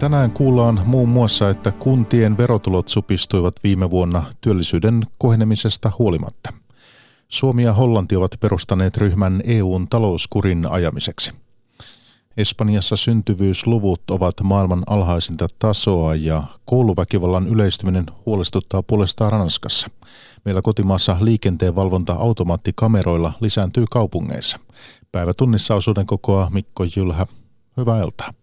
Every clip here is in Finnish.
Tänään kuullaan muun muassa, että kuntien verotulot supistuivat viime vuonna työllisyyden kohenemisesta huolimatta. Suomi ja Hollanti ovat perustaneet ryhmän EUn talouskurin ajamiseksi. Espanjassa syntyvyysluvut ovat maailman alhaisinta tasoa ja kouluväkivallan yleistyminen huolestuttaa puolestaan Ranskassa. Meillä kotimaassa liikenteen valvonta automaattikameroilla lisääntyy kaupungeissa. Päivätunnissa osuuden kokoa Mikko Jylhä. Hyvää iltaa.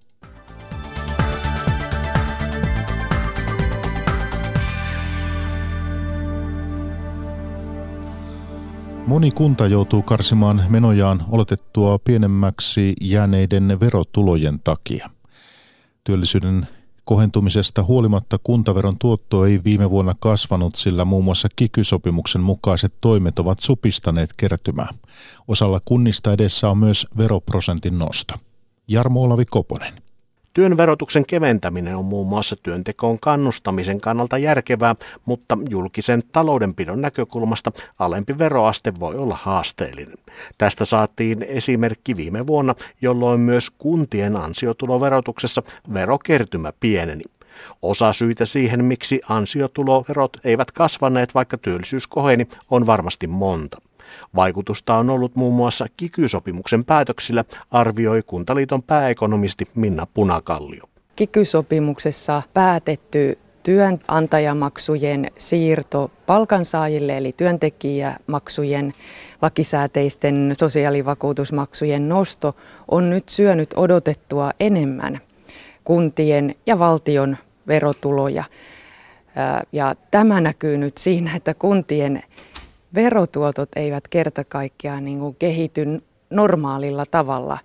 Moni kunta joutuu karsimaan menojaan oletettua pienemmäksi jääneiden verotulojen takia. Työllisyyden kohentumisesta huolimatta kuntaveron tuotto ei viime vuonna kasvanut, sillä muun muassa kikysopimuksen mukaiset toimet ovat supistaneet kertymää. Osalla kunnista edessä on myös veroprosentin nosto. Jarmo Olavi Koponen. Työn verotuksen keventäminen on muun muassa työntekoon kannustamisen kannalta järkevää, mutta julkisen taloudenpidon näkökulmasta alempi veroaste voi olla haasteellinen. Tästä saatiin esimerkki viime vuonna, jolloin myös kuntien ansiotuloverotuksessa verokertymä pieneni. Osa syitä siihen, miksi ansiotuloverot eivät kasvaneet, vaikka työllisyys koheni, on varmasti monta. Vaikutusta on ollut muun muassa kikysopimuksen päätöksillä, arvioi Kuntaliiton pääekonomisti Minna Punakallio. Kikysopimuksessa päätetty työnantajamaksujen siirto palkansaajille eli työntekijämaksujen lakisääteisten sosiaalivakuutusmaksujen nosto on nyt syönyt odotettua enemmän kuntien ja valtion verotuloja. Ja tämä näkyy nyt siinä, että kuntien verotuotot eivät kerta kaikkiaan niin kuin kehity normaalilla tavalla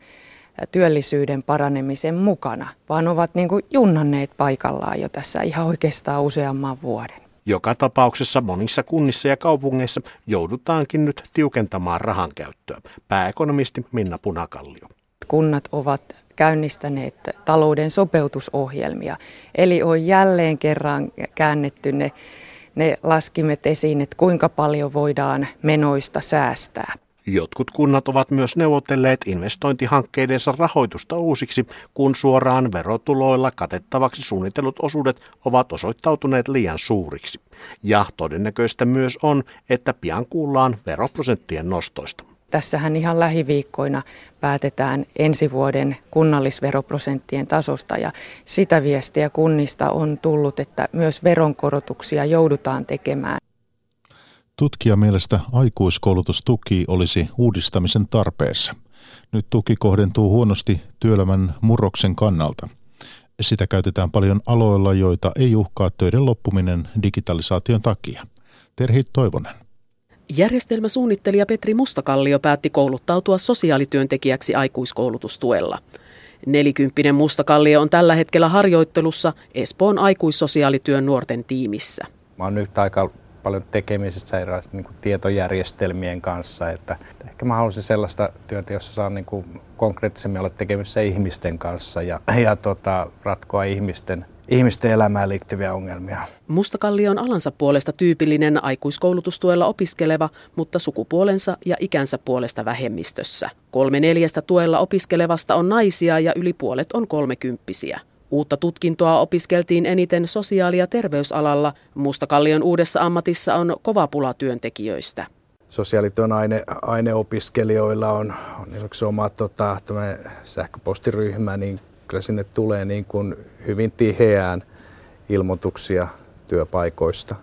työllisyyden paranemisen mukana, vaan ovat niin kuin junnanneet paikallaan jo tässä ihan oikeastaan useamman vuoden. Joka tapauksessa monissa kunnissa ja kaupungeissa joudutaankin nyt tiukentamaan rahan käyttöä. Pääekonomisti Minna Punakallio. Kunnat ovat käynnistäneet talouden sopeutusohjelmia, eli on jälleen kerran käännetty ne ne laskimet esiin, että kuinka paljon voidaan menoista säästää. Jotkut kunnat ovat myös neuvotelleet investointihankkeidensa rahoitusta uusiksi, kun suoraan verotuloilla katettavaksi suunnitellut osuudet ovat osoittautuneet liian suuriksi. Ja todennäköistä myös on, että pian kuullaan veroprosenttien nostoista. Tässähän ihan lähiviikkoina päätetään ensi vuoden kunnallisveroprosenttien tasosta ja sitä viestiä kunnista on tullut, että myös veronkorotuksia joudutaan tekemään. Tutkija mielestä aikuiskoulutustuki olisi uudistamisen tarpeessa. Nyt tuki kohdentuu huonosti työelämän murroksen kannalta. Sitä käytetään paljon aloilla, joita ei uhkaa töiden loppuminen digitalisaation takia. Terhi Toivonen. Järjestelmäsuunnittelija Petri Mustakallio päätti kouluttautua sosiaalityöntekijäksi aikuiskoulutustuella. Nelikymppinen Mustakallio on tällä hetkellä harjoittelussa Espoon aikuissosiaalityön nuorten tiimissä. Mä oon nyt aika paljon tekemisissä erilaisten niin tietojärjestelmien kanssa, että ehkä mä haluaisin sellaista työtä, jossa saan niin konkreettisemmin olla tekemisissä ihmisten kanssa ja, ja tota, ratkoa ihmisten ihmisten elämään liittyviä ongelmia. Mustakalli on alansa puolesta tyypillinen aikuiskoulutustuella opiskeleva, mutta sukupuolensa ja ikänsä puolesta vähemmistössä. Kolme neljästä tuella opiskelevasta on naisia ja yli puolet on kolmekymppisiä. Uutta tutkintoa opiskeltiin eniten sosiaali- ja terveysalalla. Mustakallion uudessa ammatissa on kova pula työntekijöistä sosiaalityön aine, aineopiskelijoilla on, on oma tota, sähköpostiryhmä, niin kyllä sinne tulee niin kuin hyvin tiheään ilmoituksia työpaikoista.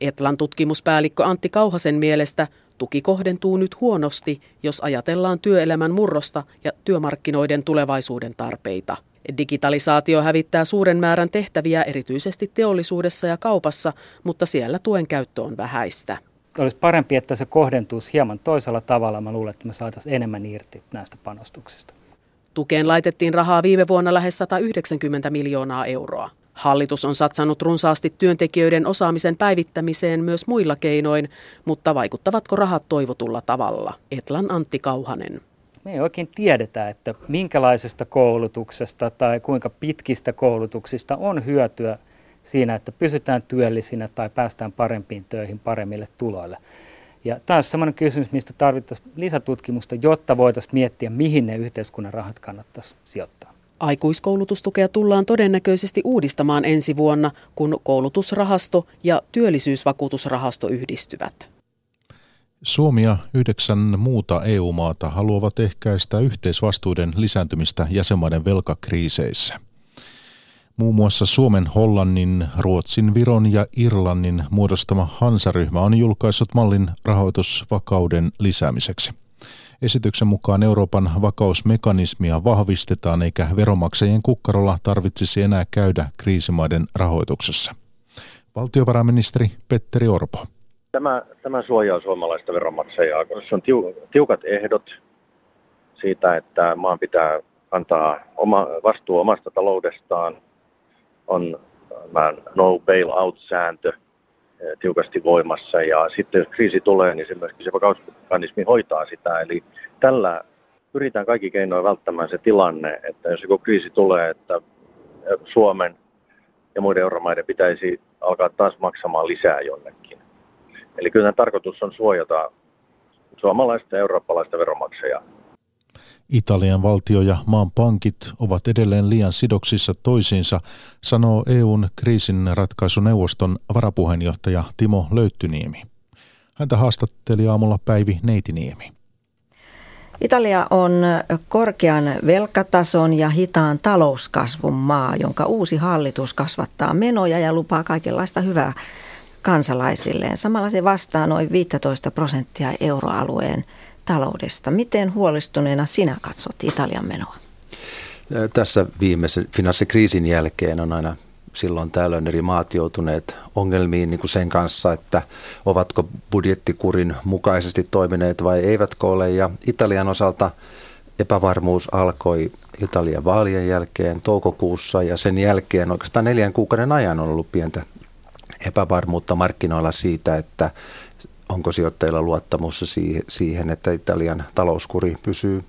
Etlan tutkimuspäällikkö Antti Kauhasen mielestä tuki kohdentuu nyt huonosti, jos ajatellaan työelämän murrosta ja työmarkkinoiden tulevaisuuden tarpeita. Digitalisaatio hävittää suuren määrän tehtäviä erityisesti teollisuudessa ja kaupassa, mutta siellä tuen käyttö on vähäistä. Olisi parempi, että se kohdentuisi hieman toisella tavalla. Mä luulen, että me saataisiin enemmän irti näistä panostuksista. Tukeen laitettiin rahaa viime vuonna lähes 190 miljoonaa euroa. Hallitus on satsannut runsaasti työntekijöiden osaamisen päivittämiseen myös muilla keinoin, mutta vaikuttavatko rahat toivotulla tavalla? Etlan Antti Kauhanen. Me ei oikein tiedetä, että minkälaisesta koulutuksesta tai kuinka pitkistä koulutuksista on hyötyä siinä, että pysytään työllisinä tai päästään parempiin töihin paremmille tuloille. Ja tämä on sellainen kysymys, mistä tarvittaisiin lisätutkimusta, jotta voitaisiin miettiä, mihin ne yhteiskunnan rahat kannattaisi sijoittaa. Aikuiskoulutustukea tullaan todennäköisesti uudistamaan ensi vuonna, kun koulutusrahasto ja työllisyysvakuutusrahasto yhdistyvät. Suomi ja yhdeksän muuta EU-maata haluavat ehkäistä yhteisvastuiden lisääntymistä jäsenmaiden velkakriiseissä. Muun muassa Suomen, Hollannin, Ruotsin, Viron ja Irlannin muodostama Hansaryhmä on julkaissut mallin rahoitusvakauden lisäämiseksi. Esityksen mukaan Euroopan vakausmekanismia vahvistetaan eikä veronmaksajien kukkarolla tarvitsisi enää käydä kriisimaiden rahoituksessa. Valtiovarainministeri Petteri Orpo. Tämä, tämä suojaa suomalaista veronmaksajaa, koska on tiukat ehdot siitä, että maan pitää antaa oma, vastuu omasta taloudestaan. On no bail-out-sääntö eh, tiukasti voimassa ja sitten jos kriisi tulee, niin se myöskin se vakausmekanismi hoitaa sitä. Eli tällä pyritään kaikki keinoin välttämään se tilanne, että jos joku kriisi tulee, että Suomen ja muiden euromaiden pitäisi alkaa taas maksamaan lisää jonnekin. Eli kyllä tarkoitus on suojata suomalaista ja eurooppalaista veronmaksajaa. Italian valtio ja maan pankit ovat edelleen liian sidoksissa toisiinsa, sanoo EUn kriisinratkaisuneuvoston varapuheenjohtaja Timo Löyttyniemi. Häntä haastatteli aamulla Päivi Neitiniemi. Italia on korkean velkatason ja hitaan talouskasvun maa, jonka uusi hallitus kasvattaa menoja ja lupaa kaikenlaista hyvää kansalaisilleen. Samalla se vastaa noin 15 prosenttia euroalueen taloudesta. Miten huolestuneena sinä katsot Italian menoa? Tässä viimeisen finanssikriisin jälkeen on aina silloin tällöin eri maat joutuneet ongelmiin niin kuin sen kanssa, että ovatko budjettikurin mukaisesti toimineet vai eivätkö ole. Ja Italian osalta epävarmuus alkoi Italian vaalien jälkeen toukokuussa ja sen jälkeen oikeastaan neljän kuukauden ajan on ollut pientä epävarmuutta markkinoilla siitä, että onko sijoittajilla luottamus siihen, että Italian talouskuri pysyy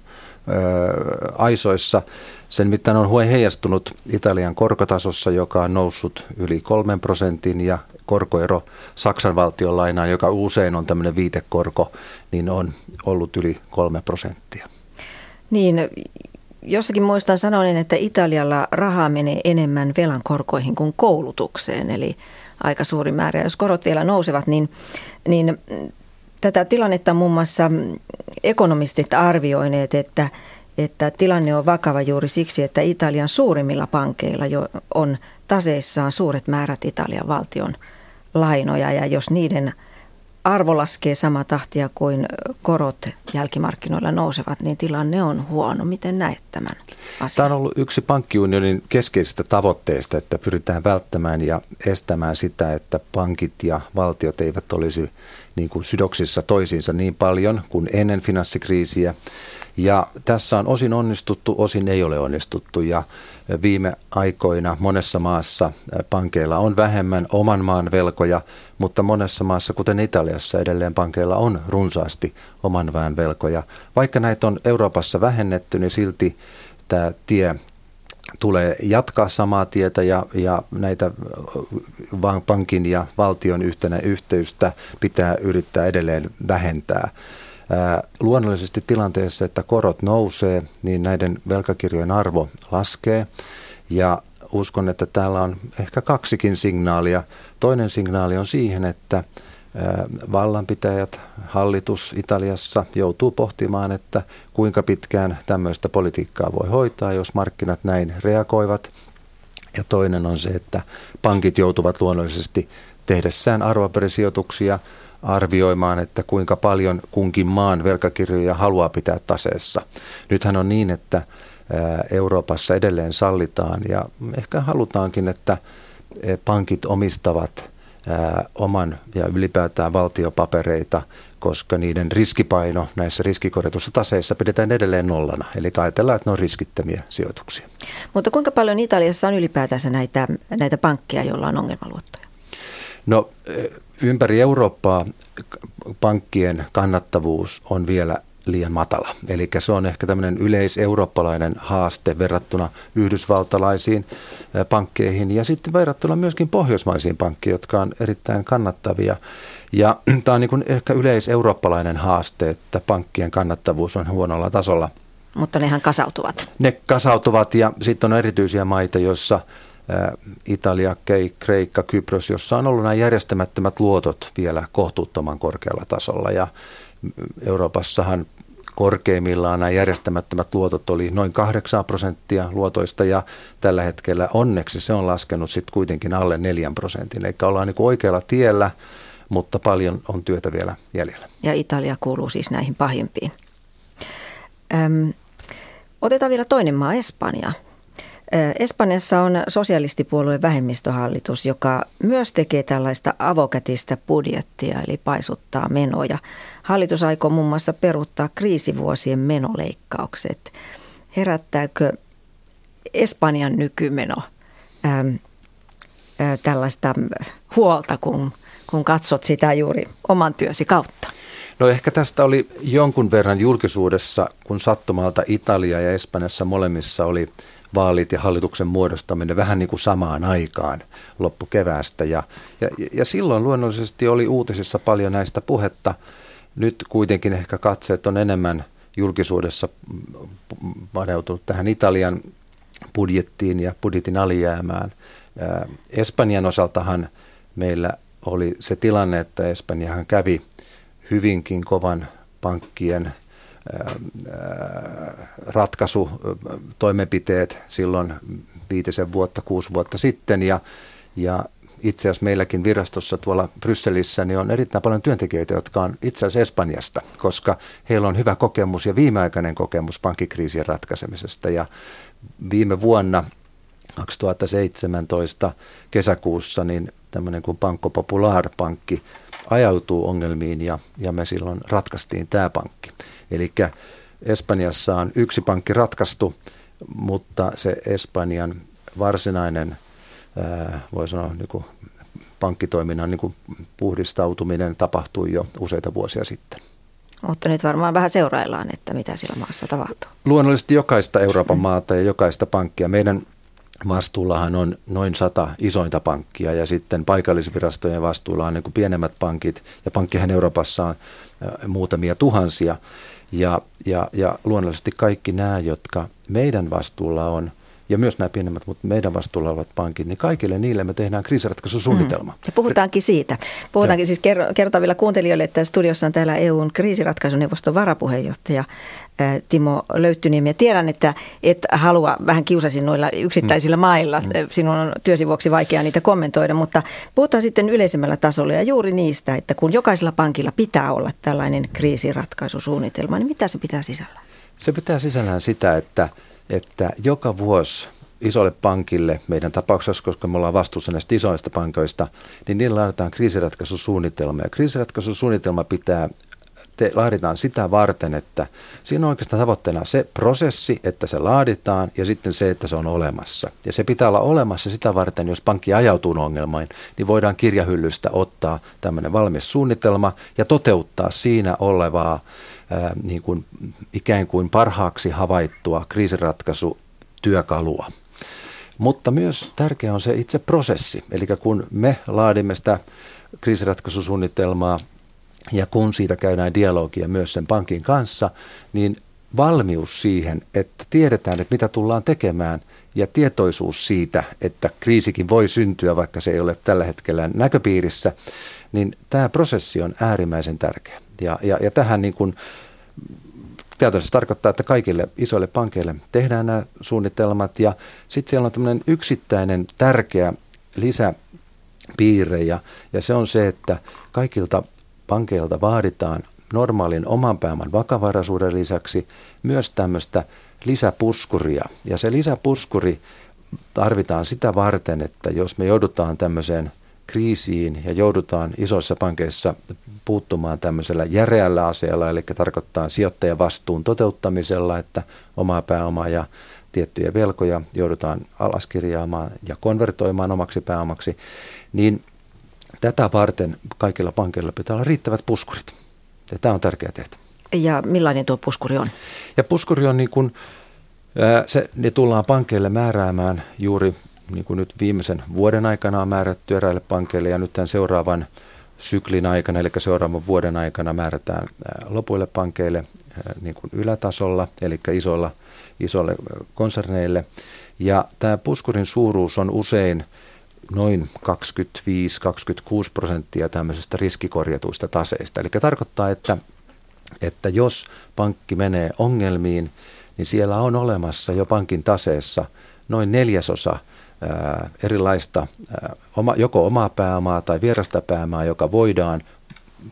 aisoissa. Sen mittaan on heijastunut Italian korkotasossa, joka on noussut yli kolmen prosentin ja korkoero Saksan valtion lainaan, joka usein on tämmöinen viitekorko, niin on ollut yli kolme prosenttia. Niin, jossakin muistan sanoin, että Italialla rahaa menee enemmän velan korkoihin kuin koulutukseen, eli aika suuri määrä. Jos korot vielä nousevat, niin, niin tätä tilannetta muun muassa ekonomistit arvioineet, että, että tilanne on vakava juuri siksi, että Italian suurimmilla pankeilla jo on taseissaan suuret määrät Italian valtion lainoja ja jos niiden arvo laskee sama tahtia kuin korot jälkimarkkinoilla nousevat, niin tilanne on huono. Miten näet tämän asian? Tämä on ollut yksi pankkiunionin keskeisistä tavoitteista, että pyritään välttämään ja estämään sitä, että pankit ja valtiot eivät olisi niin kuin sydoksissa toisiinsa niin paljon kuin ennen finanssikriisiä. Ja tässä on osin onnistuttu, osin ei ole onnistuttu ja viime aikoina monessa maassa pankeilla on vähemmän oman maan velkoja, mutta monessa maassa, kuten Italiassa, edelleen pankeilla on runsaasti oman väen velkoja. Vaikka näitä on Euroopassa vähennetty, niin silti tämä tie tulee jatkaa samaa tietä ja, ja näitä pankin ja valtion yhtenä yhteystä pitää yrittää edelleen vähentää. Luonnollisesti tilanteessa, että korot nousee, niin näiden velkakirjojen arvo laskee ja uskon, että täällä on ehkä kaksikin signaalia. Toinen signaali on siihen, että vallanpitäjät, hallitus Italiassa joutuu pohtimaan, että kuinka pitkään tämmöistä politiikkaa voi hoitaa, jos markkinat näin reagoivat. Ja toinen on se, että pankit joutuvat luonnollisesti tehdessään arvoperisijoituksia arvioimaan, että kuinka paljon kunkin maan velkakirjoja haluaa pitää taseessa. Nythän on niin, että Euroopassa edelleen sallitaan ja ehkä halutaankin, että pankit omistavat oman ja ylipäätään valtiopapereita, koska niiden riskipaino näissä riskikorjatussa taseissa pidetään edelleen nollana. Eli ajatellaan, että ne on riskittömiä sijoituksia. Mutta kuinka paljon Italiassa on ylipäätänsä näitä, näitä pankkeja, joilla on ongelmaluottoja? No ympäri Eurooppaa pankkien kannattavuus on vielä liian matala. Eli se on ehkä tämmöinen yleiseurooppalainen haaste verrattuna yhdysvaltalaisiin pankkeihin ja sitten verrattuna myöskin pohjoismaisiin pankkeihin, jotka on erittäin kannattavia. Ja tämä on niin kuin ehkä yleiseurooppalainen haaste, että pankkien kannattavuus on huonolla tasolla. Mutta nehän kasautuvat. Ne kasautuvat ja sitten on erityisiä maita, joissa Italia, Kreikka, Kypros, jossa on ollut nämä järjestämättömät luotot vielä kohtuuttoman korkealla tasolla. Ja Euroopassahan korkeimmillaan nämä järjestämättömät luotot oli noin 8 prosenttia luotoista ja tällä hetkellä onneksi se on laskenut sitten kuitenkin alle 4 prosentin. Eli ollaan niin oikealla tiellä, mutta paljon on työtä vielä jäljellä. Ja Italia kuuluu siis näihin pahimpiin. Öm, otetaan vielä toinen maa, Espanja. Espanjassa on sosialistipuolueen vähemmistöhallitus, joka myös tekee tällaista avokätistä budjettia, eli paisuttaa menoja. Hallitus aikoo muun muassa peruuttaa kriisivuosien menoleikkaukset. Herättääkö Espanjan nykymeno äm, ä, tällaista huolta, kun, kun katsot sitä juuri oman työsi kautta? No ehkä tästä oli jonkun verran julkisuudessa, kun sattumalta Italia ja Espanjassa molemmissa oli vaalit ja hallituksen muodostaminen vähän niin kuin samaan aikaan loppukeväästä. Ja, ja, ja silloin luonnollisesti oli uutisissa paljon näistä puhetta. Nyt kuitenkin ehkä katseet on enemmän julkisuudessa paneutunut tähän Italian budjettiin ja budjetin alijäämään. Espanjan osaltahan meillä oli se tilanne, että Espanjahan kävi hyvinkin kovan pankkien ratkaisu, toimenpiteet silloin viitisen vuotta, kuusi vuotta sitten ja, ja itse asiassa meilläkin virastossa tuolla Brysselissä niin on erittäin paljon työntekijöitä, jotka on itse asiassa Espanjasta, koska heillä on hyvä kokemus ja viimeaikainen kokemus pankkikriisien ratkaisemisesta. Ja viime vuonna 2017 kesäkuussa niin tämmöinen kuin Banco Popular-pankki ajautuu ongelmiin ja, ja me silloin ratkaistiin tämä pankki. Eli Espanjassa on yksi pankki ratkaistu, mutta se Espanjan varsinainen, voi sanoa, niin kuin pankkitoiminnan niin kuin puhdistautuminen tapahtui jo useita vuosia sitten. Mutta nyt varmaan vähän seuraillaan, että mitä siellä maassa tapahtuu. Luonnollisesti jokaista Euroopan maata ja jokaista pankkia. Meidän vastuullahan on noin sata isointa pankkia ja sitten paikallisvirastojen vastuulla on niin kuin pienemmät pankit ja pankkihan Euroopassa on muutamia tuhansia. Ja, ja, ja luonnollisesti kaikki nämä, jotka meidän vastuulla on, ja myös nämä pienemmät, mutta meidän vastuulla olevat pankit, niin kaikille niille me tehdään kriisiratkaisusuunnitelma. Mm. Ja puhutaankin siitä. Puhutaankin ja. siis, kerrotaan vielä kuuntelijoille, että studiossa on täällä EUn kriisiratkaisuneuvoston varapuheenjohtaja Timo Löyttyniemi. Ja tiedän, että et halua vähän kiusasin noilla yksittäisillä mm. mailla. Mm. Sinun on työsi vuoksi vaikea niitä kommentoida, mutta puhutaan sitten yleisemmällä tasolla ja juuri niistä, että kun jokaisella pankilla pitää olla tällainen kriisiratkaisusuunnitelma, niin mitä se pitää sisällä? Se pitää sisällään sitä, että – että joka vuosi isolle pankille, meidän tapauksessa, koska me ollaan vastuussa näistä isoista pankoista, niin niillä laaditaan kriisiratkaisusuunnitelma. Ja kriisiratkaisusuunnitelma pitää te, laaditaan sitä varten, että siinä on oikeastaan tavoitteena se prosessi, että se laaditaan ja sitten se, että se on olemassa. Ja se pitää olla olemassa sitä varten, jos pankki ajautuu ongelmaan, niin voidaan kirjahyllystä ottaa tämmöinen valmis suunnitelma ja toteuttaa siinä olevaa niin kuin ikään kuin parhaaksi havaittua kriisiratkaisutyökalua. Mutta myös tärkeä on se itse prosessi. Eli kun me laadimme sitä kriisiratkaisusuunnitelmaa ja kun siitä käydään dialogia myös sen pankin kanssa, niin valmius siihen, että tiedetään, että mitä tullaan tekemään ja tietoisuus siitä, että kriisikin voi syntyä, vaikka se ei ole tällä hetkellä näköpiirissä, niin tämä prosessi on äärimmäisen tärkeä. Ja, ja, ja tähän niin kuin, käytännössä tarkoittaa, että kaikille isoille pankeille tehdään nämä suunnitelmat ja sitten siellä on tämmöinen yksittäinen tärkeä lisäpiirre ja, ja se on se, että kaikilta pankeilta vaaditaan normaalin oman pääoman vakavaraisuuden lisäksi myös tämmöistä lisäpuskuria. Ja se lisäpuskuri tarvitaan sitä varten, että jos me joudutaan tämmöiseen kriisiin ja joudutaan isoissa pankeissa puuttumaan tämmöisellä järeällä asialla, eli tarkoittaa sijoittajan vastuun toteuttamisella, että omaa pääomaa ja tiettyjä velkoja joudutaan alaskirjaamaan ja konvertoimaan omaksi pääomaksi, niin tätä varten kaikilla pankeilla pitää olla riittävät puskurit. Ja tämä on tärkeä tehtävä. Ja millainen tuo puskuri on? Ja puskuri on niin kuin, se, ne tullaan pankeille määräämään juuri niin kuin nyt viimeisen vuoden aikana on määrätty eräille pankeille ja nyt tämän seuraavan syklin aikana, eli seuraavan vuoden aikana määrätään lopuille pankeille niin kuin ylätasolla, eli isoilla, isoille konserneille. Ja tämä puskurin suuruus on usein noin 25-26 prosenttia tämmöisestä riskikorjatuista taseista. Eli tarkoittaa, että, että jos pankki menee ongelmiin, niin siellä on olemassa jo pankin taseessa noin neljäsosa erilaista joko omaa pääomaa tai vierasta pääomaa, joka voidaan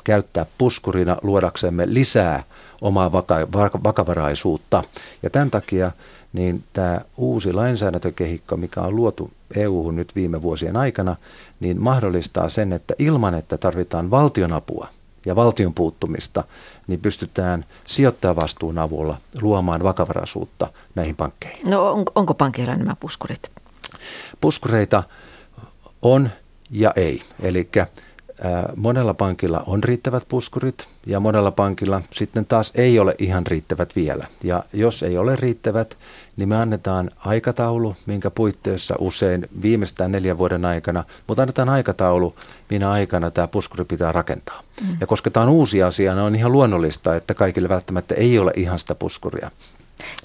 käyttää puskurina luodaksemme lisää omaa vaka- vakavaraisuutta. Ja tämän takia niin tämä uusi lainsäädäntökehikko, mikä on luotu EU-hun nyt viime vuosien aikana, niin mahdollistaa sen, että ilman, että tarvitaan valtionapua ja valtion puuttumista, niin pystytään sijoittajavastuun avulla luomaan vakavaraisuutta näihin pankkeihin. No on, onko pankeilla nämä puskurit? Puskureita on ja ei. Eli monella pankilla on riittävät puskurit ja monella pankilla sitten taas ei ole ihan riittävät vielä. Ja jos ei ole riittävät, niin me annetaan aikataulu, minkä puitteissa usein viimeistään neljän vuoden aikana, mutta annetaan aikataulu, minä aikana tämä puskuri pitää rakentaa. Mm. Ja koska tämä on uusi asia, niin on ihan luonnollista, että kaikille välttämättä ei ole ihan sitä puskuria.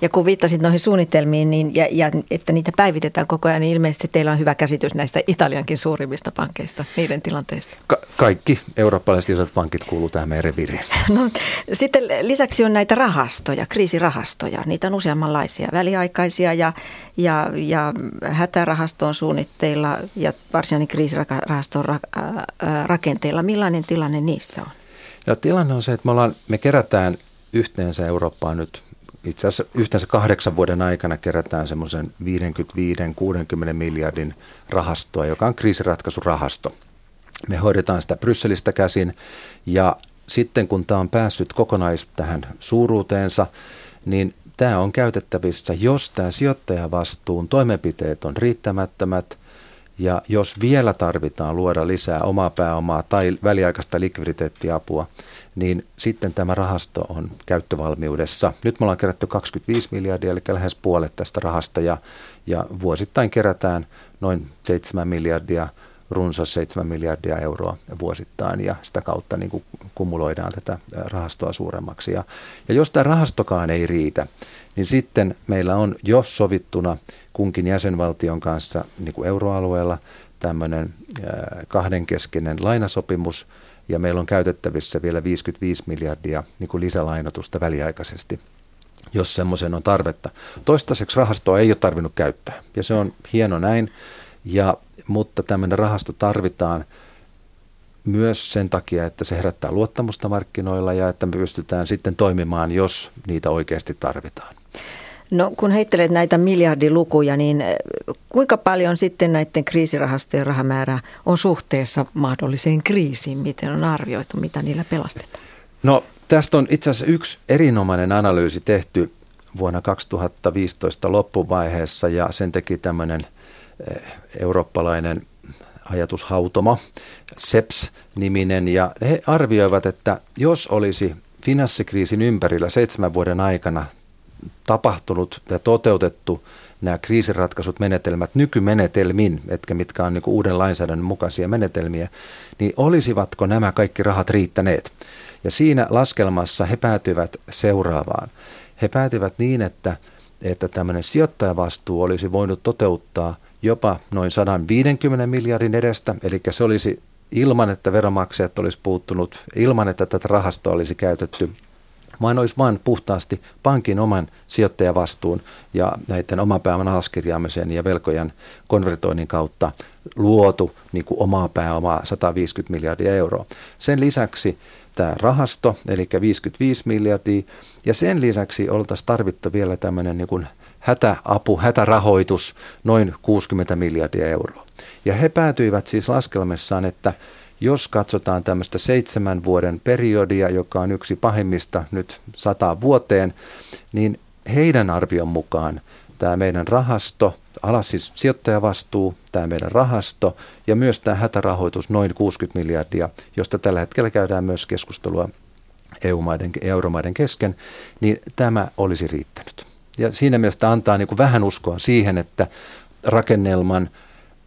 Ja kun viittasit noihin suunnitelmiin, niin, ja, ja että niitä päivitetään koko ajan, niin ilmeisesti teillä on hyvä käsitys näistä Italiankin suurimmista pankeista, niiden tilanteista. Ka- kaikki eurooppalaiset isot pankit kuuluu tähän meidän reviiriin. No, sitten lisäksi on näitä rahastoja, kriisirahastoja. Niitä on useammanlaisia, väliaikaisia ja, ja, ja hätärahasto on suunnitteilla ja varsinainen kriisirahasto on ra- äh, rakenteilla. Millainen tilanne niissä on? No, tilanne on se, että me, ollaan, me kerätään yhteensä Eurooppaan nyt itse asiassa yhteensä kahdeksan vuoden aikana kerätään semmoisen 55-60 miljardin rahastoa, joka on kriisiratkaisurahasto. Me hoidetaan sitä Brysselistä käsin ja sitten kun tämä on päässyt kokonais tähän suuruuteensa, niin tämä on käytettävissä, jos tämä sijoittajavastuun toimenpiteet on riittämättömät ja jos vielä tarvitaan luoda lisää omaa pääomaa tai väliaikaista likviditeettiapua, niin sitten tämä rahasto on käyttövalmiudessa. Nyt me ollaan kerätty 25 miljardia, eli lähes puolet tästä rahasta, ja, ja vuosittain kerätään noin 7 miljardia, runsas 7 miljardia euroa vuosittain, ja sitä kautta niin kuin kumuloidaan tätä rahastoa suuremmaksi. Ja, ja jos tämä rahastokaan ei riitä, niin sitten meillä on jo sovittuna kunkin jäsenvaltion kanssa niin kuin euroalueella tämmöinen kahdenkeskinen lainasopimus, ja meillä on käytettävissä vielä 55 miljardia niin kuin lisälainotusta väliaikaisesti, jos semmoisen on tarvetta. Toistaiseksi rahastoa ei ole tarvinnut käyttää, ja se on hieno näin, ja, mutta tämmöinen rahasto tarvitaan myös sen takia, että se herättää luottamusta markkinoilla ja että me pystytään sitten toimimaan, jos niitä oikeasti tarvitaan. No kun heittelet näitä miljardilukuja, niin eh, kuinka paljon sitten näiden kriisirahastojen rahamäärä on suhteessa mahdolliseen kriisiin? Miten on arvioitu, mitä niillä pelastetaan? No tästä on itse asiassa yksi erinomainen analyysi tehty vuonna 2015 loppuvaiheessa ja sen teki tämmöinen eurooppalainen ajatushautomo, SEPS-niminen, ja he arvioivat, että jos olisi finanssikriisin ympärillä seitsemän vuoden aikana tapahtunut ja toteutettu nämä kriisiratkaisut, menetelmät nykymenetelmin, etkä mitkä on niin uuden lainsäädännön mukaisia menetelmiä, niin olisivatko nämä kaikki rahat riittäneet? Ja siinä laskelmassa he päätyvät seuraavaan. He päätyvät niin, että, että tämmöinen sijoittajavastuu olisi voinut toteuttaa jopa noin 150 miljardin edestä, eli se olisi ilman, että veromaksajat olisi puuttunut, ilman, että tätä rahastoa olisi käytetty vaan olisi vain puhtaasti pankin oman sijoittajavastuun ja näiden oman pääoman alaskirjaamisen ja velkojen konvertoinnin kautta luotu niin kuin omaa pääomaa 150 miljardia euroa. Sen lisäksi tämä rahasto, eli 55 miljardia, ja sen lisäksi oltaisiin tarvittu vielä tämmöinen niin kuin hätäapu, hätärahoitus, noin 60 miljardia euroa. Ja he päätyivät siis laskelmissaan, että jos katsotaan tämmöistä seitsemän vuoden periodia, joka on yksi pahimmista nyt sata vuoteen, niin heidän arvion mukaan tämä meidän rahasto, alas siis sijoittajavastuu, tämä meidän rahasto ja myös tämä hätärahoitus noin 60 miljardia, josta tällä hetkellä käydään myös keskustelua EU-maiden, euromaiden kesken, niin tämä olisi riittänyt. Ja siinä mielessä antaa niin kuin vähän uskoa siihen, että rakennelman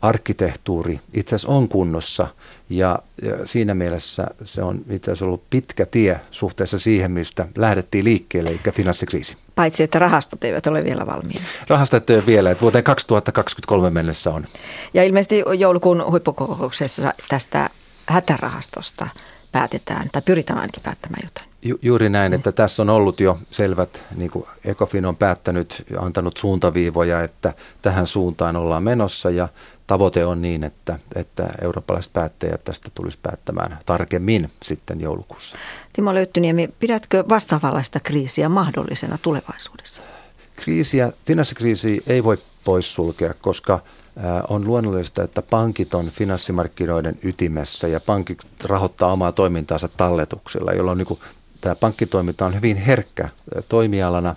arkkitehtuuri itse asiassa on kunnossa ja, ja siinä mielessä se on itse asiassa ollut pitkä tie suhteessa siihen, mistä lähdettiin liikkeelle, eli finanssikriisi. Paitsi, että rahastot eivät ole vielä valmiina. Rahastot ei ole vielä, että vuoteen 2023 mennessä on. Ja ilmeisesti joulukuun huippukokouksessa tästä hätärahastosta päätetään, tai pyritään ainakin päättämään jotain. Ju, juuri näin, että tässä on ollut jo selvät, niin kuin Ecofin on päättänyt ja antanut suuntaviivoja, että tähän suuntaan ollaan menossa ja tavoite on niin, että, että eurooppalaiset päättäjät tästä tulisi päättämään tarkemmin sitten joulukuussa. Timo Löyttyniemi, pidätkö vastaavanlaista kriisiä mahdollisena tulevaisuudessa? Kriisiä, finanssikriisiä ei voi poissulkea, koska on luonnollista, että pankit on finanssimarkkinoiden ytimessä ja pankit rahoittaa omaa toimintaansa talletuksilla, jolloin niin tämä pankkitoiminta on hyvin herkkä toimialana.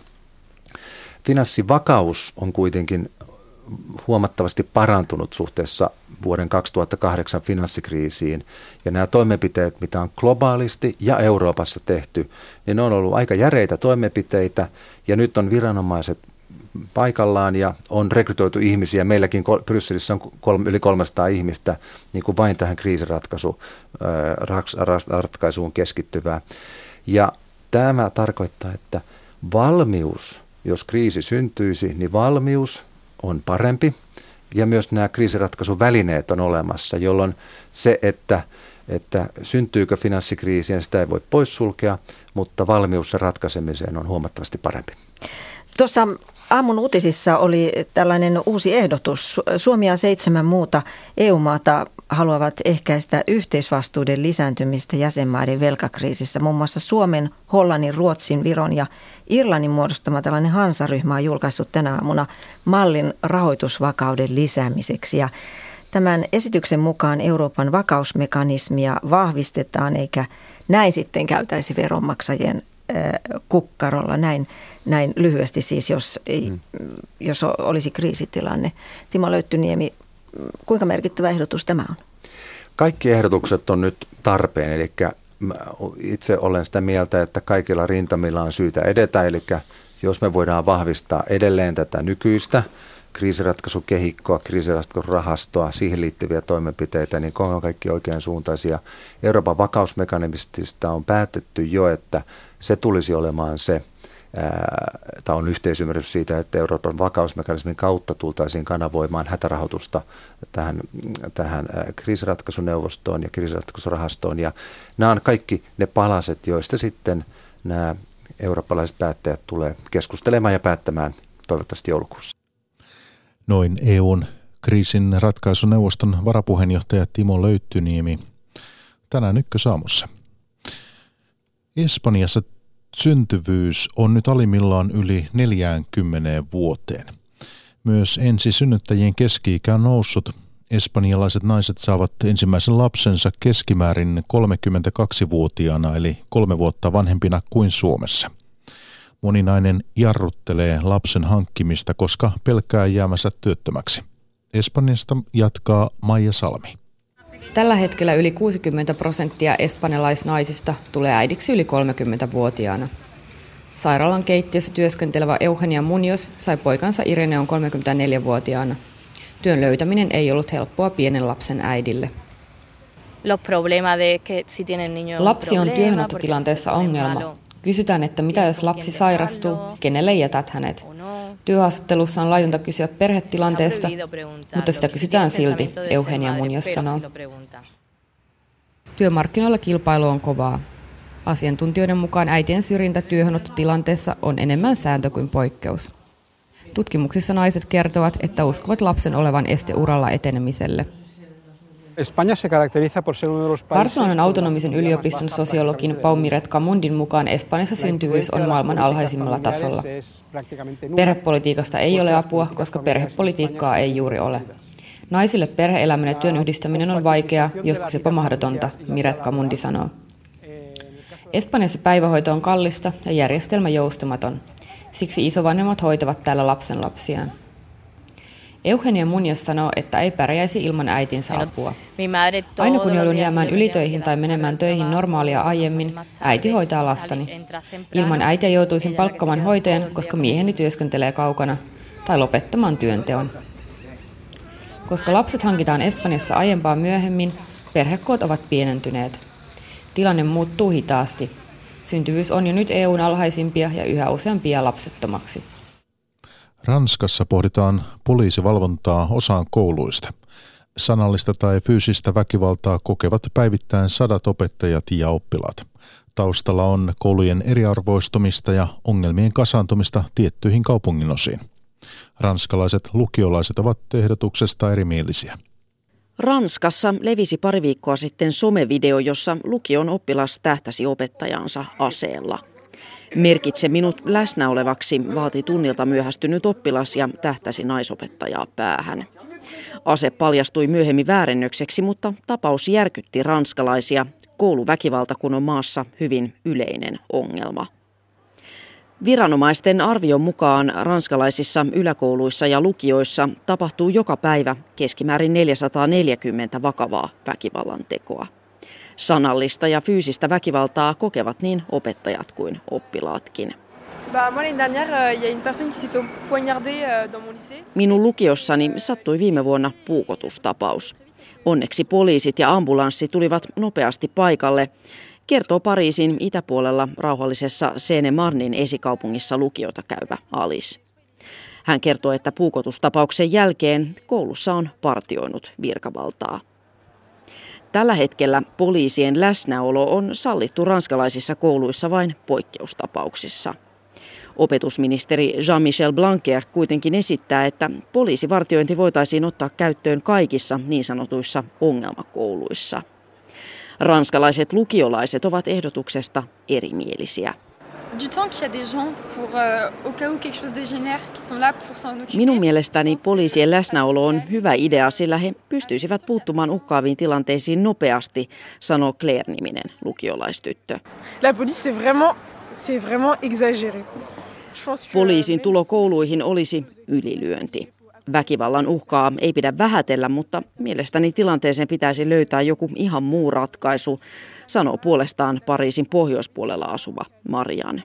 Finanssivakaus on kuitenkin huomattavasti parantunut suhteessa vuoden 2008 finanssikriisiin. Ja nämä toimenpiteet, mitä on globaalisti ja Euroopassa tehty, niin ne on ollut aika järeitä toimenpiteitä. Ja nyt on viranomaiset paikallaan ja on rekrytoitu ihmisiä. Meilläkin Brysselissä on kolme, yli 300 ihmistä niin kuin vain tähän kriisiratkaisuun keskittyvää. Ja tämä tarkoittaa, että valmius, jos kriisi syntyisi, niin valmius on parempi ja myös nämä kriisiratkaisuvälineet on olemassa, jolloin se, että, että syntyykö finanssikriisi, niin sitä ei voi poissulkea, mutta valmius ratkaisemiseen on huomattavasti parempi. Tuossa aamun uutisissa oli tällainen uusi ehdotus. Suomi ja seitsemän muuta EU-maata haluavat ehkäistä yhteisvastuuden lisääntymistä jäsenmaiden velkakriisissä. Muun muassa Suomen, Hollannin, Ruotsin, Viron ja Irlannin muodostama tällainen Hansaryhmä on julkaissut tänä aamuna mallin rahoitusvakauden lisäämiseksi. Ja tämän esityksen mukaan Euroopan vakausmekanismia vahvistetaan eikä näin sitten käytäisi veronmaksajien kukkarolla. Näin, näin lyhyesti siis, jos, ei, mm. jos olisi kriisitilanne. Timo Löyttyniemi, kuinka merkittävä ehdotus tämä on? Kaikki ehdotukset on nyt tarpeen, eli itse olen sitä mieltä, että kaikilla rintamilla on syytä edetä, eli jos me voidaan vahvistaa edelleen tätä nykyistä kriisiratkaisukehikkoa, kriisiratkaisurahastoa, siihen liittyviä toimenpiteitä, niin on kaikki oikein suuntaisia. Euroopan vakausmekanismista on päätetty jo, että se tulisi olemaan se, Tämä on yhteisymmärrys siitä, että Euroopan vakausmekanismin kautta tultaisiin kanavoimaan hätärahoitusta tähän, tähän kriisiratkaisuneuvostoon ja kriisiratkaisurahstoon. Ja nämä on kaikki ne palaset, joista sitten nämä eurooppalaiset päättäjät tulee keskustelemaan ja päättämään toivottavasti joulukuussa. Noin EUn kriisin ratkaisuneuvoston varapuheenjohtaja Timo Löyttyniemi tänään ykkösaamussa. Espanjassa syntyvyys on nyt alimmillaan yli 40 vuoteen. Myös ensisynnyttäjien keski-ikä on noussut. Espanjalaiset naiset saavat ensimmäisen lapsensa keskimäärin 32-vuotiaana eli kolme vuotta vanhempina kuin Suomessa. Moninainen jarruttelee lapsen hankkimista, koska pelkää jäämänsä työttömäksi. Espanjasta jatkaa Maija Salmi. Tällä hetkellä yli 60 prosenttia espanjalaisnaisista tulee äidiksi yli 30-vuotiaana. Sairaalan keittiössä työskentelevä Eugenia Munoz sai poikansa Ireneon 34-vuotiaana. Työn löytäminen ei ollut helppoa pienen lapsen äidille. Lapsi on työhönottotilanteessa ongelma. Kysytään, että mitä jos lapsi sairastuu, kenelle jätät hänet. Työhaastattelussa on laitonta kysyä perhetilanteesta, mutta sitä kysytään silti, Eugenia Munoz sanoo. Työmarkkinoilla kilpailu on kovaa. Asiantuntijoiden mukaan äitien syrjintä työhönottotilanteessa on enemmän sääntö kuin poikkeus. Tutkimuksissa naiset kertovat, että uskovat lapsen olevan este uralla etenemiselle – Barcelonan autonomisen yliopiston sosiologin Paumiret Camundin mukaan Espanjassa syntyvyys on maailman alhaisimmalla tasolla. Perhepolitiikasta ei ole apua, koska perhepolitiikkaa ei juuri ole. Naisille perheelämän ja työn yhdistäminen on vaikeaa, joskus jopa mahdotonta, Miret Kamundi sanoo. Espanjassa päivähoito on kallista ja järjestelmä joustamaton. Siksi isovanhemmat hoitavat täällä lapsen lapsiaan. Eugenia Munjas sanoo, että ei pärjäisi ilman äitinsä apua. Aina kun joudun jäämään ylitöihin tai menemään töihin normaalia aiemmin, äiti hoitaa lastani. Ilman äitiä joutuisin palkkamaan hoitajan, koska mieheni työskentelee kaukana, tai lopettamaan työnteon. Koska lapset hankitaan Espanjassa aiempaa myöhemmin, perhekoot ovat pienentyneet. Tilanne muuttuu hitaasti. Syntyvyys on jo nyt EUn alhaisimpia ja yhä useampia lapsettomaksi. Ranskassa pohditaan poliisivalvontaa osaan kouluista. Sanallista tai fyysistä väkivaltaa kokevat päivittäin sadat opettajat ja oppilaat. Taustalla on koulujen eriarvoistumista ja ongelmien kasaantumista tiettyihin kaupunginosiin. Ranskalaiset lukiolaiset ovat ehdotuksesta erimielisiä. Ranskassa levisi pari viikkoa sitten somevideo, jossa lukion oppilas tähtäsi opettajansa aseella. Merkitse minut läsnä olevaksi, vaati tunnilta myöhästynyt oppilas ja tähtäsi naisopettajaa päähän. Ase paljastui myöhemmin väärennökseksi, mutta tapaus järkytti ranskalaisia. Kouluväkivalta kun on maassa hyvin yleinen ongelma. Viranomaisten arvion mukaan ranskalaisissa yläkouluissa ja lukioissa tapahtuu joka päivä keskimäärin 440 vakavaa väkivallan tekoa. Sanallista ja fyysistä väkivaltaa kokevat niin opettajat kuin oppilaatkin. Euh, euh, Minun lukiossani sattui viime vuonna puukotustapaus. Onneksi poliisit ja ambulanssi tulivat nopeasti paikalle kertoo Pariisin itäpuolella rauhallisessa Seine-Marnin esikaupungissa lukiota käyvä Alice. Hän kertoo, että puukotustapauksen jälkeen koulussa on partioinut virkavaltaa. Tällä hetkellä poliisien läsnäolo on sallittu ranskalaisissa kouluissa vain poikkeustapauksissa. Opetusministeri Jean-Michel Blanquer kuitenkin esittää, että poliisivartiointi voitaisiin ottaa käyttöön kaikissa niin sanotuissa ongelmakouluissa. Ranskalaiset lukiolaiset ovat ehdotuksesta erimielisiä. Minun mielestäni poliisien läsnäolo on hyvä idea, sillä he pystyisivät puuttumaan uhkaaviin tilanteisiin nopeasti, sanoo Claire-niminen lukiolaistyttö. La police, c'est vraiment, c'est vraiment exagéré. Poliisin tulo kouluihin olisi ylilyönti. Väkivallan uhkaa ei pidä vähätellä, mutta mielestäni tilanteeseen pitäisi löytää joku ihan muu ratkaisu, sanoo puolestaan Pariisin pohjoispuolella asuva Marianne.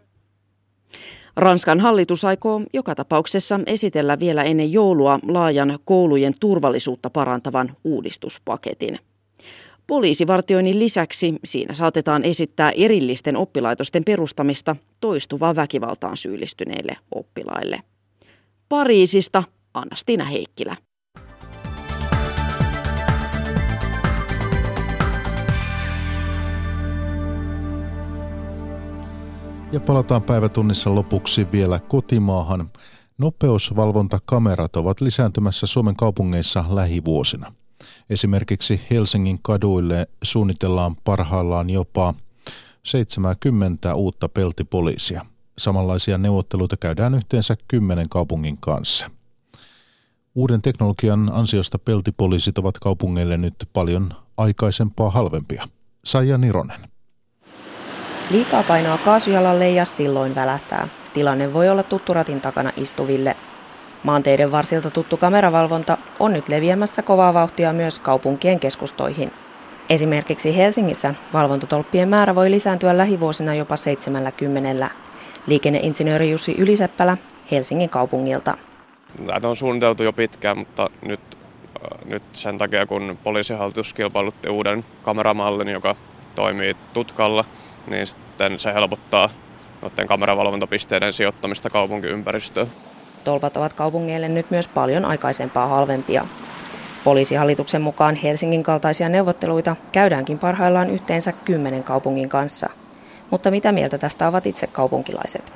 Ranskan hallitus aikoo joka tapauksessa esitellä vielä ennen joulua laajan koulujen turvallisuutta parantavan uudistuspaketin. Poliisivartioinnin lisäksi siinä saatetaan esittää erillisten oppilaitosten perustamista toistuvaan väkivaltaan syyllistyneille oppilaille. Pariisista Anna-Stina Heikkilä. Ja palataan päivätunnissa lopuksi vielä kotimaahan. Nopeusvalvontakamerat ovat lisääntymässä Suomen kaupungeissa lähivuosina. Esimerkiksi Helsingin kaduille suunnitellaan parhaillaan jopa 70 uutta peltipoliisia. Samanlaisia neuvotteluita käydään yhteensä kymmenen kaupungin kanssa. Uuden teknologian ansiosta peltipoliisit ovat kaupungeille nyt paljon aikaisempaa halvempia. Saija Nironen. Liikaa painoa kaasujalalle ja silloin välähtää. Tilanne voi olla tuttu ratin takana istuville. Maanteiden varsilta tuttu kameravalvonta on nyt leviämässä kovaa vauhtia myös kaupunkien keskustoihin. Esimerkiksi Helsingissä valvontatolppien määrä voi lisääntyä lähivuosina jopa 70. Liikenneinsinööri Jussi Yliseppälä Helsingin kaupungilta. Näitä on suunniteltu jo pitkään, mutta nyt, äh, nyt sen takia kun poliisihallitus kilpailutti uuden kameramallin, joka toimii tutkalla, niin sitten se helpottaa noiden kameravalvontapisteiden sijoittamista kaupunkiympäristöön. Tolpat ovat kaupungeille nyt myös paljon aikaisempaa halvempia. Poliisihallituksen mukaan Helsingin kaltaisia neuvotteluita käydäänkin parhaillaan yhteensä kymmenen kaupungin kanssa. Mutta mitä mieltä tästä ovat itse kaupunkilaiset?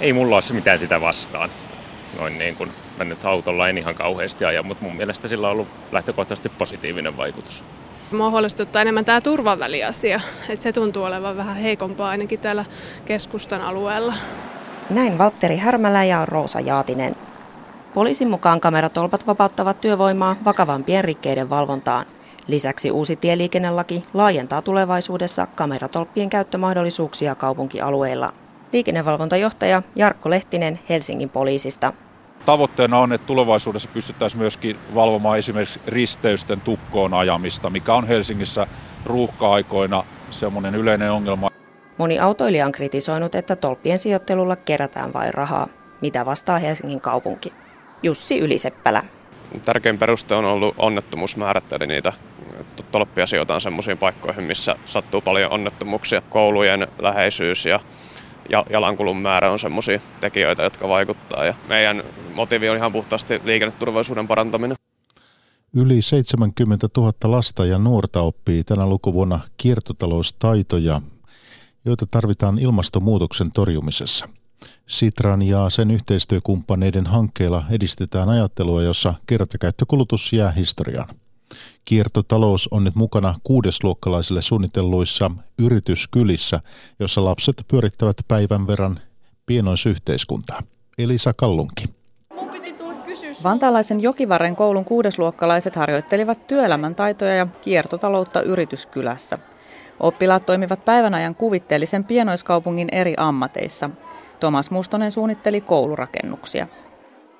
Ei mulla ole mitään sitä vastaan. Noin niin kuin mä nyt autolla en ihan kauheasti aja, mutta mun mielestä sillä on ollut lähtökohtaisesti positiivinen vaikutus. Mua huolestuttaa enemmän tämä turvaväliasia, että se tuntuu olevan vähän heikompaa ainakin täällä keskustan alueella. Näin Valtteri Härmälä ja Roosa Jaatinen. Poliisin mukaan kameratolpat vapauttavat työvoimaa vakavampien rikkeiden valvontaan. Lisäksi uusi tieliikennelaki laajentaa tulevaisuudessa kameratolppien käyttömahdollisuuksia kaupunkialueilla. Liikennevalvontajohtaja Jarkko Lehtinen Helsingin poliisista. Tavoitteena on, että tulevaisuudessa pystyttäisiin myöskin valvomaan esimerkiksi risteysten tukkoon ajamista, mikä on Helsingissä ruuhka-aikoina semmoinen yleinen ongelma. Moni autoilija on kritisoinut, että tolppien sijoittelulla kerätään vain rahaa. Mitä vastaa Helsingin kaupunki? Jussi Yliseppälä. tärkein peruste on ollut onnettomuusmäärät, eli niitä tolppia sijoitetaan sellaisiin paikkoihin, missä sattuu paljon onnettomuuksia. Koulujen läheisyys ja jalankulun määrä on sellaisia tekijöitä, jotka vaikuttaa. Ja meidän motiivi on ihan puhtaasti liikenneturvallisuuden parantaminen. Yli 70 000 lasta ja nuorta oppii tänä lukuvuonna kiertotaloustaitoja, joita tarvitaan ilmastonmuutoksen torjumisessa. Sitran ja sen yhteistyökumppaneiden hankkeilla edistetään ajattelua, jossa kertakäyttökulutus jää historiaan. Kiertotalous on nyt mukana kuudesluokkalaisille suunnitelluissa yrityskylissä, jossa lapset pyörittävät päivän verran pienoisyhteiskuntaa. Elisa Kallunki. Vantaalaisen Jokivarren koulun kuudesluokkalaiset harjoittelivat työelämän taitoja ja kiertotaloutta yrityskylässä. Oppilaat toimivat päivän ajan kuvitteellisen pienoiskaupungin eri ammateissa. Tomas Mustonen suunnitteli koulurakennuksia.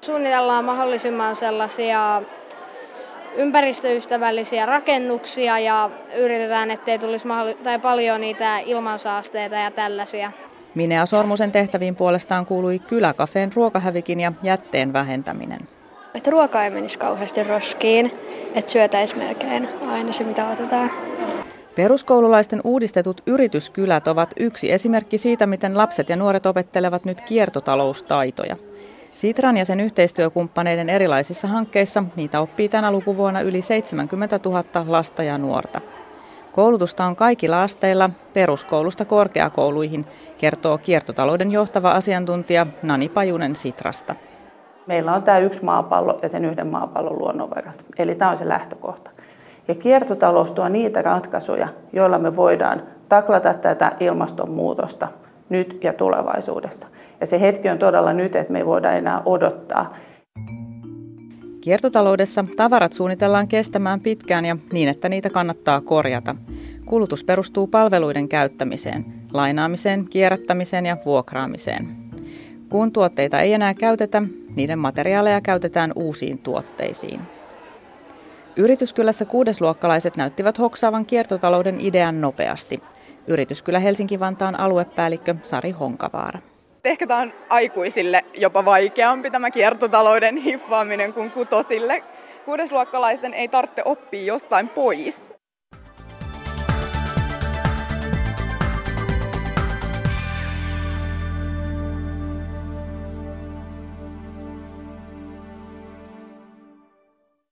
Suunnitellaan mahdollisimman sellaisia ympäristöystävällisiä rakennuksia ja yritetään, ettei tulisi tai paljon niitä ilmansaasteita ja tällaisia. Minea Sormusen tehtäviin puolestaan kuului kyläkafeen ruokahävikin ja jätteen vähentäminen. Että ruoka ei menisi kauheasti roskiin, että syötäisiin melkein aina se, mitä otetaan. Peruskoululaisten uudistetut yrityskylät ovat yksi esimerkki siitä, miten lapset ja nuoret opettelevat nyt kiertotaloustaitoja. Sitran ja sen yhteistyökumppaneiden erilaisissa hankkeissa niitä oppii tänä lukuvuonna yli 70 000 lasta ja nuorta. Koulutusta on kaikilla asteilla, peruskoulusta korkeakouluihin, kertoo kiertotalouden johtava asiantuntija Nani Pajunen Sitrasta. Meillä on tämä yksi maapallo ja sen yhden maapallon luonnonvarat. Eli tämä on se lähtökohta. Ja kiertotalous tuo niitä ratkaisuja, joilla me voidaan taklata tätä ilmastonmuutosta nyt ja tulevaisuudessa. Ja se hetki on todella nyt, että me ei voida enää odottaa. Kiertotaloudessa tavarat suunnitellaan kestämään pitkään ja niin, että niitä kannattaa korjata. Kulutus perustuu palveluiden käyttämiseen, lainaamiseen, kierrättämiseen ja vuokraamiseen. Kun tuotteita ei enää käytetä, niiden materiaaleja käytetään uusiin tuotteisiin. Yrityskylässä kuudesluokkalaiset näyttivät hoksaavan kiertotalouden idean nopeasti. Yrityskylä Helsinki-Vantaan aluepäällikkö Sari Honkavaara. Ehkä tämä on aikuisille jopa vaikeampi tämä kiertotalouden hiffaaminen kuin kutosille. Kuudesluokkalaisten ei tarvitse oppia jostain pois,